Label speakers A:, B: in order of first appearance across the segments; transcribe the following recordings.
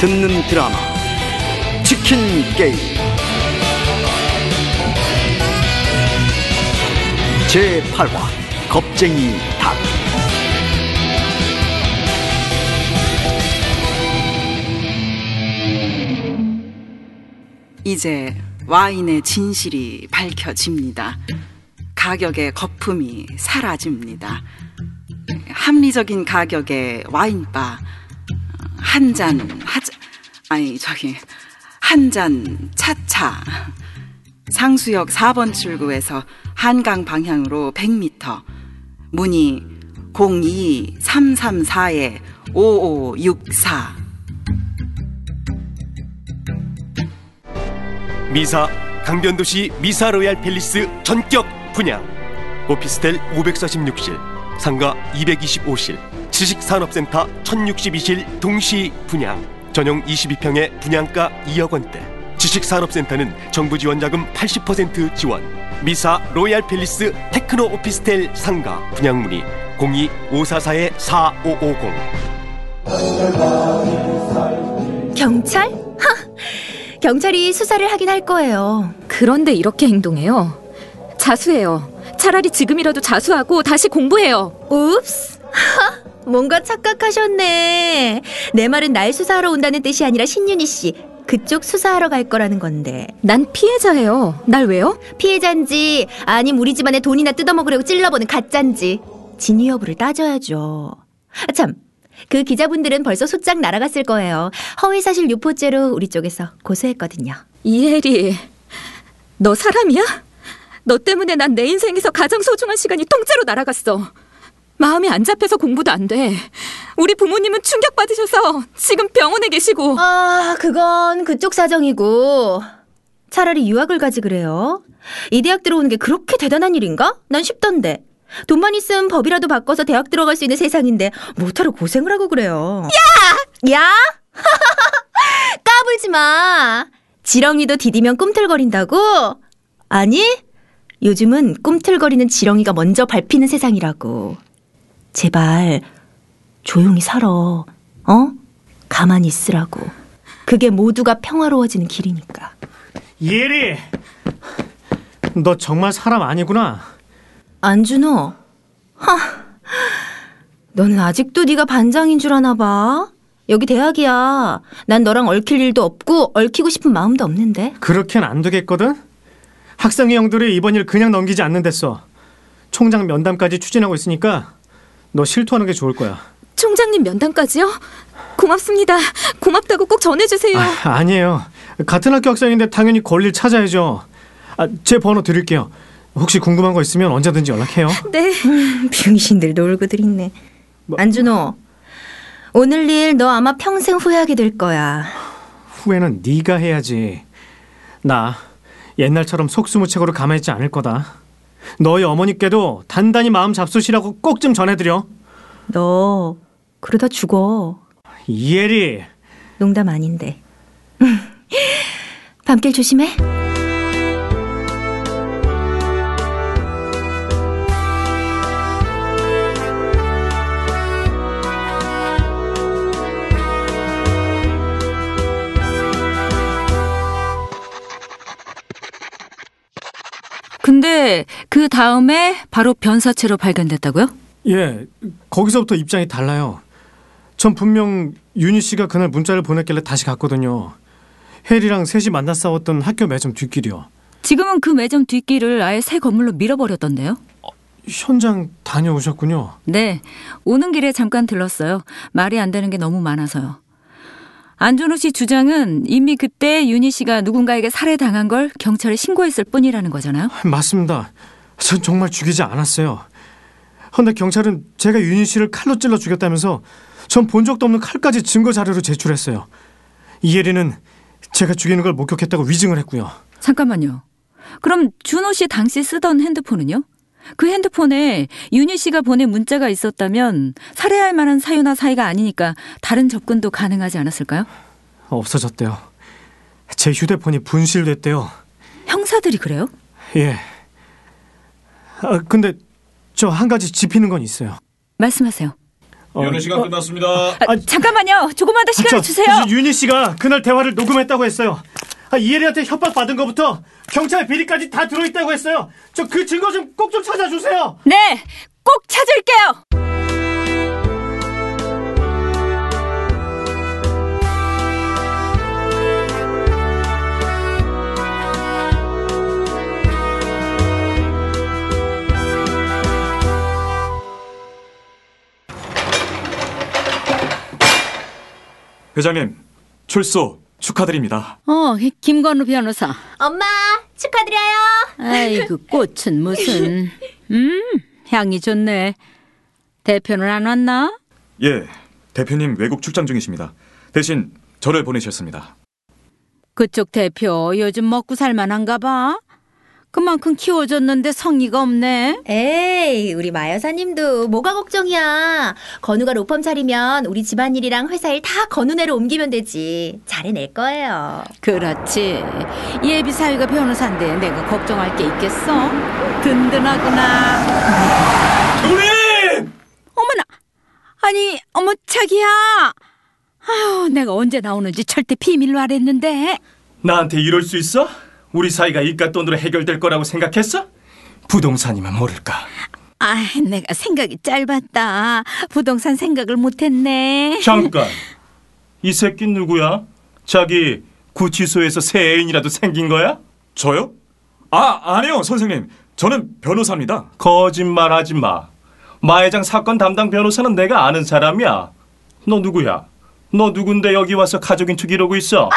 A: 듣는 드라마 치킨 게임 제8화 겁쟁이 닭
B: 이제 와인의 진실이 밝혀집니다. 가격의 거품이 사라집니다. 합리적인 가격의 와인바 한 잔 하자 아니 저기 한 잔 차차. 상수역 4번 출구에서 한강 방향으로 100m 문의 02334에 5564
C: 미사 강변도시 미사 로얄 팰리스 전격 분양. 오피스텔 546실 상가 225실 지식산업센터 1062실 동시 분양 전용 22평의 분양가 2억 원대 지식산업센터는 정부 지원 자금 80% 지원 미사 로얄 팰리스 테크노 오피스텔 상가 분양 문의 02-544의 4550
D: 경찰? 하! 경찰이 수사를 하긴 할 거예요.
E: 그런데 이렇게 행동해요. 자수해요. 차라리 지금이라도 자수하고 다시 공부해요.
D: 읍스. 하! 뭔가 착각하셨네. 내 말은 날 수사하러 온다는 뜻이 아니라 신윤희 씨. 그쪽 수사하러 갈 거라는 건데.
E: 난 피해자예요. 날 왜요?
D: 피해자인지 아님 우리 집안에 돈이나 뜯어먹으려고 찔러보는 가짠지 진위 여부를 따져야죠. 아, 참. 그 기자분들은 벌써 소장 날아갔을 거예요. 허위사실 유포죄로 우리 쪽에서 고소했거든요.
E: 이혜리, 너 사람이야? 너 때문에 난 내 인생에서 가장 소중한 시간이 통째로 날아갔어. 마음이 안 잡혀서 공부도 안 돼. 우리 부모님은 충격받으셔서 지금 병원에 계시고.
D: 아, 그건 그쪽 사정이고. 차라리 유학을 가지 그래요. 이 대학 들어오는 게 그렇게 대단한 일인가? 난 쉽던데. 돈만 있으면 법이라도 바꿔서 대학 들어갈 수 있는 세상인데 뭐하러 고생을 하고 그래요. 야! 야? 까불지 마. 지렁이도 디디면 꿈틀거린다고? 아니, 요즘은 꿈틀거리는 지렁이가 먼저 밟히는 세상이라고. 제발 조용히 살아. 어? 가만히 있으라고. 그게 모두가 평화로워지는 길이니까.
F: 예리, 너 정말 사람 아니구나.
D: 안준호. 하. 너는 아직도 네가 반장인 줄 아나 봐. 여기 대학이야. 난 너랑 얽힐 일도 없고 얽히고 싶은 마음도 없는데.
F: 그렇게는 안 되겠거든. 학생회 형들이 이번 일 그냥 넘기지 않는댔어. 총장 면담까지 추진하고 있으니까 너 실토하는 게 좋을 거야.
E: 총장님 면담까지요? 고맙습니다. 고맙다고 꼭 전해주세요.
F: 아, 아니에요. 같은 학교 학생인데 당연히 권리를 찾아야죠. 아, 제 번호 드릴게요. 혹시 궁금한 거 있으면 언제든지 연락해요.
E: 네.
D: 병신들 놀고들 있네.
F: 뭐-
D: 안준호. 오늘 일 너 아마 평생 후회하게 될 거야.
F: 후회는 네가 해야지. 나 옛날처럼 속수무책으로 가만히 있지 않을 거다. 너희 어머니께도 단단히 마음 잡수시라고 꼭 좀 전해드려.
D: 너 그러다 죽어.
F: 이혜리.
D: 농담 아닌데. 밤길 조심해.
G: 그 다음에 바로 변사체로 발견됐다고요?
F: 예, 거기서부터 입장이 달라요. 전 분명 윤희 씨가 그날 문자를 보냈길래 다시 갔거든요. 혜리랑 셋이 만나 싸웠던 학교 매점 뒷길이요.
G: 지금은 그 매점 뒷길을 아예 새 건물로 밀어버렸던데요?
F: 현장 다녀오셨군요.
G: 네, 오는 길에 잠깐 들렀어요. 말이 안 되는 게 너무 많아서요. 안준호 씨 주장은 이미 그때 윤희 씨가 누군가에게 살해당한 걸 경찰에 신고했을 뿐이라는 거잖아요.
F: 맞습니다. 전 정말 죽이지 않았어요. 헌데 경찰은 제가 윤희 씨를 칼로 찔러 죽였다면서 전 본 적도 없는 칼까지 증거 자료로 제출했어요. 이혜리는 제가 죽이는 걸 목격했다고 위증을 했고요.
G: 잠깐만요. 그럼 준호 씨 당시 쓰던 핸드폰은요? 그 핸드폰에 윤희 씨가 보낸 문자가 있었다면 살해할 만한 사유나 사이가 아니니까 다른 접근도 가능하지 않았을까요?
F: 없어졌대요. 제 휴대폰이 분실됐대요.
G: 형사들이 그래요?
F: 예. 아, 근데 저 한 가지 짚히는 건 있어요.
G: 말씀하세요.
F: 어,
H: 면회 시간
F: 어,
H: 끝났습니다.
I: 아, 잠깐만요. 조금만 더 시간을
F: 저,
I: 주세요.
F: 저 윤희 씨가 그날 대화를 녹음했다고 했어요. 아, 이혜리한테 협박 받은 거부터 경찰 비리까지 다 들어있다고 했어요. 저 그 증거 좀 꼭 좀 찾아주세요.
I: 네, 꼭 찾을게요.
H: 회장님, 출소 축하드립니다.
G: 어, 김건우 변호사.
D: 엄마 축하드려요.
G: 아이고, 꽃은 무슨. 음, 향이 좋네. 대표는 안 왔나?
H: 예, 대표님 외국 출장 중이십니다. 대신 저를 보내셨습니다.
G: 그쪽 대표 요즘 먹고 살만한가 봐. 그만큼 키워줬는데 성의가 없네.
D: 에이 우리 마 여사님도 뭐가 걱정이야. 건우가 로펌 차리면 우리 집안일이랑 회사 일 다 건우네로 옮기면 되지. 잘해낼 거예요.
G: 그렇지. 예비 사위가 변호사인데 내가 걱정할 게 있겠어? 든든하구나.
H: 누님!
G: 어머나. 아니, 어머 자기야. 아유, 내가 언제 나오는지 절대 비밀로 하랬는데.
J: 나한테 이럴 수 있어? 우리 사이가 일가 돈으로 해결될 거라고 생각했어? 부동산이면 모를까.
G: 아, 내가 생각이 짧았다. 부동산 생각을 못했네.
J: 잠깐. 이 새끼 누구야? 자기 구치소에서 새 애인이라도 생긴 거야?
H: 저요? 아, 아니요, 선생님. 저는 변호사입니다.
J: 거짓말하지 마. 마 회장 사건 담당 변호사는 내가 아는 사람이야. 너 누구야? 너 누군데 여기 와서 가족인 척 이러고 있어?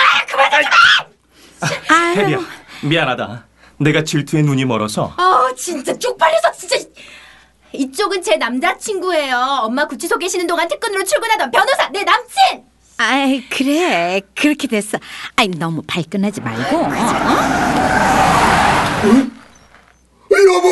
G: 아유,
J: 혜리야, 미안하다. 내가 질투에 눈이 멀어서.
D: 아 진짜 쪽팔려서 진짜. 이쪽은 제 남자친구예요. 엄마 구치소 계시는 동안 특근으로 출근하던 변호사 내 남친.
G: 아이, 그래. 그렇게 됐어. 아이, 너무 발끈하지 말고. 어?
K: 여보!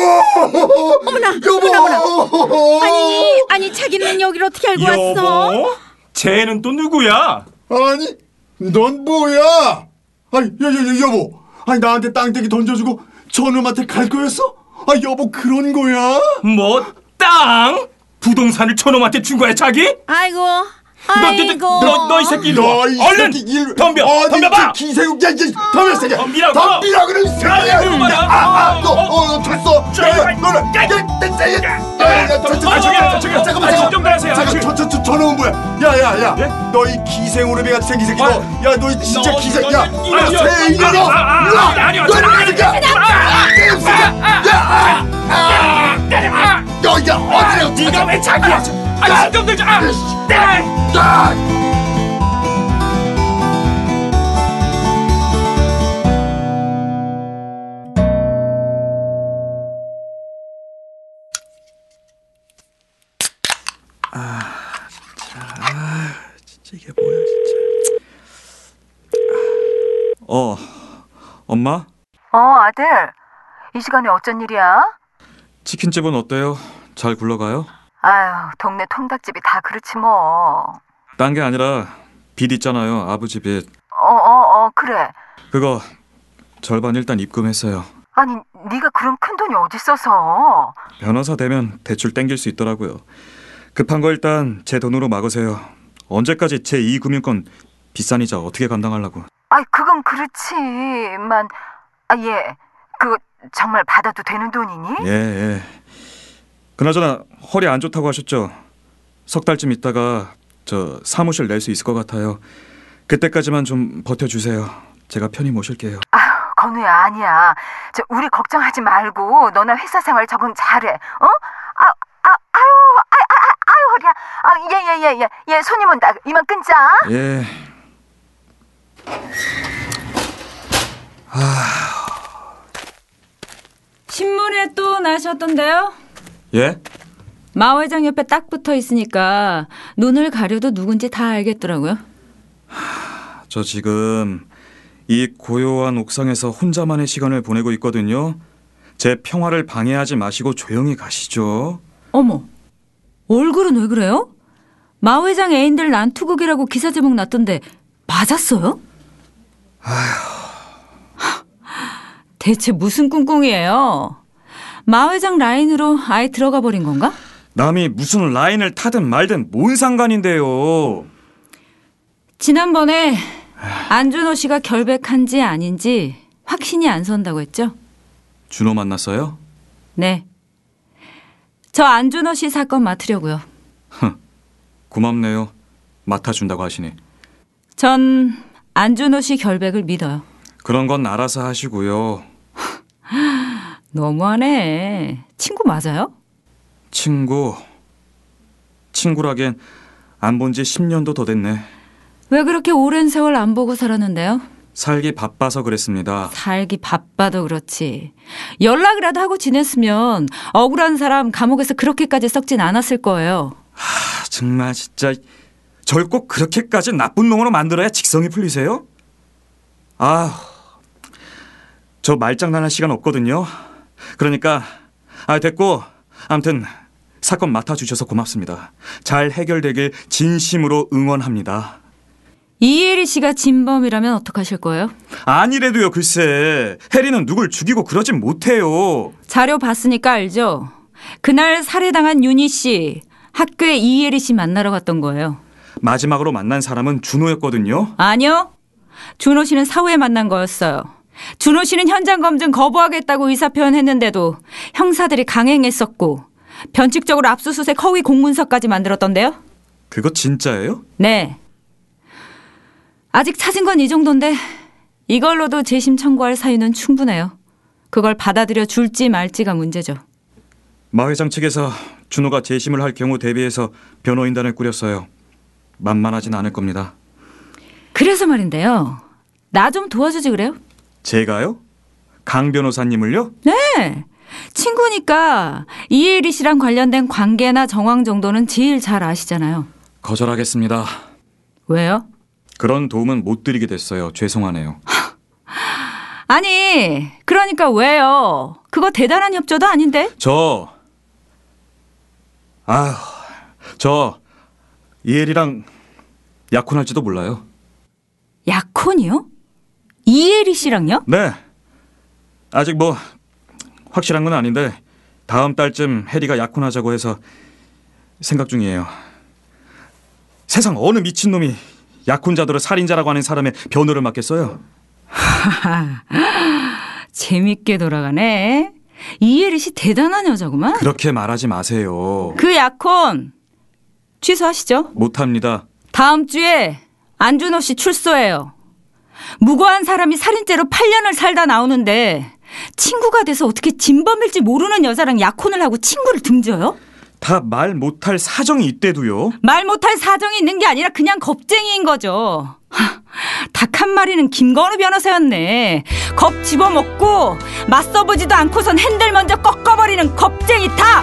G: 어머나,
K: 여보!
G: 어머나, 어머나. 아니, 아니, 자기는 여기를 어떻게 알고 왔어?
J: 여보? 쟤는 또 누구야?
K: 아니, 넌 뭐야? 아니, 여, 여, 여, 여보. 아니, 나한테 땅떼기 던져주고 저놈한테 갈 거였어? 아, 여보, 그런 거야?
J: 뭐 땅? 부동산을 저놈한테 준 거야 자기?
G: 아이고,
J: 너,
G: 아이고.
J: 너, 너 이 새끼 일로 와.
K: 너, 이
J: 얼른
K: 새끼 일...
J: 덤벼
K: 아니,
J: 덤벼봐
K: 저 기생, 야, 야, 덤벼, 새끼야.
J: 덤비라고.
K: 덤비라 그래, 이 새끼야.
J: 봐라.
K: 아, 아, 너,
J: 어,
K: 어, 됐어. 야, 야,
J: 야,
K: 너는,
J: 아, 저기요, 저기요.
K: 잠깐만,
J: 아,
K: 잠깐만.
J: 진정들 하세요.
K: 잠깐,
J: 아,
K: 저, 저, 저, 저 놈은 뭐야? 야, 야, 야.
J: 예?
K: 너이 기생 오르비 같은 새끼,
J: 아,
K: 너. 야, 너이 진짜
J: 너,
K: 기생,
J: 너,
K: 야.
J: 너,
K: 야,
J: 이거,
K: 새 이년아.
J: 아, 아,
K: 일로 와.
J: 아니,
K: 너
J: 저는
K: 이 새끼야. 야, 이 새끼야. 야, 아, 아. 너, 야, 어디래?
J: 네가 왜 자기야 아 신경 들지 아 때려
K: 야!
H: 이게 뭐야, 진짜. 어, 엄마?
I: 어, 아들. 이 시간에 어쩐 일이야?
H: 치킨집은 어때요? 잘 굴러가요?
I: 아유, 동네 통닭집이 다 그렇지 뭐.
H: 딴 게 아니라 빚 있잖아요, 아버지 빚.
I: 어, 어, 어, 그래.
H: 그거 절반 일단 입금했어요.
I: 아니, 네가 그런 큰 돈이 어디 있어서?
H: 변호사 되면 대출 땡길 수 있더라고요. 급한 거 일단 제 돈으로 막으세요. 언제까지 제 이금융권 비싼 이자 어떻게 감당하려고?
I: 아이, 그건 그렇지만, 아, 예. 그거 정말 받아도 되는 돈이니?
H: 예, 예. 그나저나 허리 안 좋다고 하셨죠? 석 달쯤 있다가 저 사무실 낼 수 있을 것 같아요. 그때까지만 좀 버텨주세요. 제가 편히 모실게요.
I: 아휴, 건우야, 아니야. 저, 우리 걱정하지 말고, 너나 회사 생활 적응 잘해, 어? 아, 아, 아유, 아, 아, 아, 아유, 허리야. 아, 예, 예, 예, 예. 예, 손님 온다. 이만 끊자.
H: 예.
G: 신문에 또 나셨던데요?
H: 예?
G: 마 회장 옆에 딱 붙어 있으니까 눈을 가려도 누군지 다 알겠더라고요.
H: 저 지금 이 고요한 옥상에서 혼자만의 시간을 보내고 있거든요. 제 평화를 방해하지 마시고 조용히 가시죠.
G: 어머, 얼굴은 왜 그래요? 마 회장 애인들 난투극이라고 기사 제목 났던데 맞았어요? 대체 무슨 꿍꿍이에요? 마 회장 라인으로 아예 들어가 버린 건가?
H: 남이 무슨 라인을 타든 말든 뭔 상관인데요.
G: 지난번에 안준호 씨가 결백한지 아닌지 확신이 안 선다고 했죠?
H: 준호 만났어요?
G: 네. 저 안준호 씨 사건 맡으려고요.
H: 고맙네요. 맡아준다고 하시니.
G: 전 안준호 씨 결백을 믿어요.
H: 그런 건 알아서 하시고요.
G: 너무하네. 친구 맞아요?
H: 친구. 친구라기엔 안 본 지 10년도 더 됐네.
G: 왜 그렇게 오랜 세월 안 보고 살았는데요?
H: 살기 바빠서 그랬습니다.
G: 살기 바빠도 그렇지. 연락이라도 하고 지냈으면 억울한 사람 감옥에서 그렇게까지 썩진 않았을 거예요.
H: 아, 정말 진짜 절 꼭 그렇게까지 나쁜 놈으로 만들어야 직성이 풀리세요? 아, 저 말장난할 시간 없거든요. 그러니까 아 됐고 아무튼 사건 맡아주셔서 고맙습니다. 잘 해결되길 진심으로 응원합니다.
G: 이혜리 씨가 진범이라면 어떡하실 거예요?
H: 아니래도요 글쎄 해리는 누굴 죽이고 그러진 못해요.
G: 자료 봤으니까 알죠? 그날 살해당한 윤희 씨, 학교에 이혜리 씨 만나러 갔던 거예요.
H: 마지막으로 만난 사람은 준호였거든요.
G: 아니요. 준호 씨는 사후에 만난 거였어요. 준호 씨는 현장 검증 거부하겠다고 의사 표현했는데도 형사들이 강행했었고 변칙적으로 압수수색 허위 공문서까지 만들었던데요.
H: 그거 진짜예요?
G: 네. 아직 찾은 건 이 정도인데 이걸로도 재심 청구할 사유는 충분해요. 그걸 받아들여 줄지 말지가 문제죠.
H: 마 회장 측에서 준호가 재심을 할 경우 대비해서 변호인단을 꾸렸어요. 만만하진 않을 겁니다.
G: 그래서 말인데요. 나 좀 도와주지 그래요?
H: 제가요? 강 변호사님을요?
G: 네. 친구니까 이혜리 씨랑 관련된 관계나 정황 정도는 제일 잘 아시잖아요.
H: 거절하겠습니다.
G: 왜요?
H: 그런 도움은 못 드리게 됐어요. 죄송하네요.
G: 아니, 그러니까 왜요? 그거 대단한 협조도 아닌데?
H: 저, 아, 저 이엘이랑 약혼할지도 몰라요.
G: 약혼이요? 이혜리 씨랑요?
H: 네. 아직 뭐 확실한 건 아닌데 다음 달쯤 해리가 약혼하자고 해서 생각 중이에요. 세상 어느 미친놈이 약혼자들을 살인자라고 하는 사람의 변호를 맡겠어요?
G: 재밌게 돌아가네. 이혜리 씨 대단한 여자구만.
H: 그렇게 말하지 마세요.
G: 그 약혼 취소하시죠.
H: 못합니다.
G: 다음 주에 안준호 씨 출소해요. 무고한 사람이 살인죄로 8년을 살다 나오는데 친구가 돼서 어떻게 진범일지 모르는 여자랑 약혼을 하고 친구를 등져요?
H: 다 말 못할 사정이 있대도요.
G: 말 못할 사정이 있는 게 아니라 그냥 겁쟁이인 거죠. 닭 한 마리는 김건우 변호사였네. 겁 집어먹고 맞서보지도 않고선 핸들 먼저 꺾어버리는 겁쟁이 닭!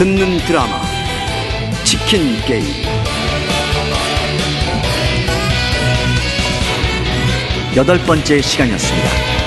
A: 듣는 드라마 치킨 게임 여덟 번째 시간이었습니다.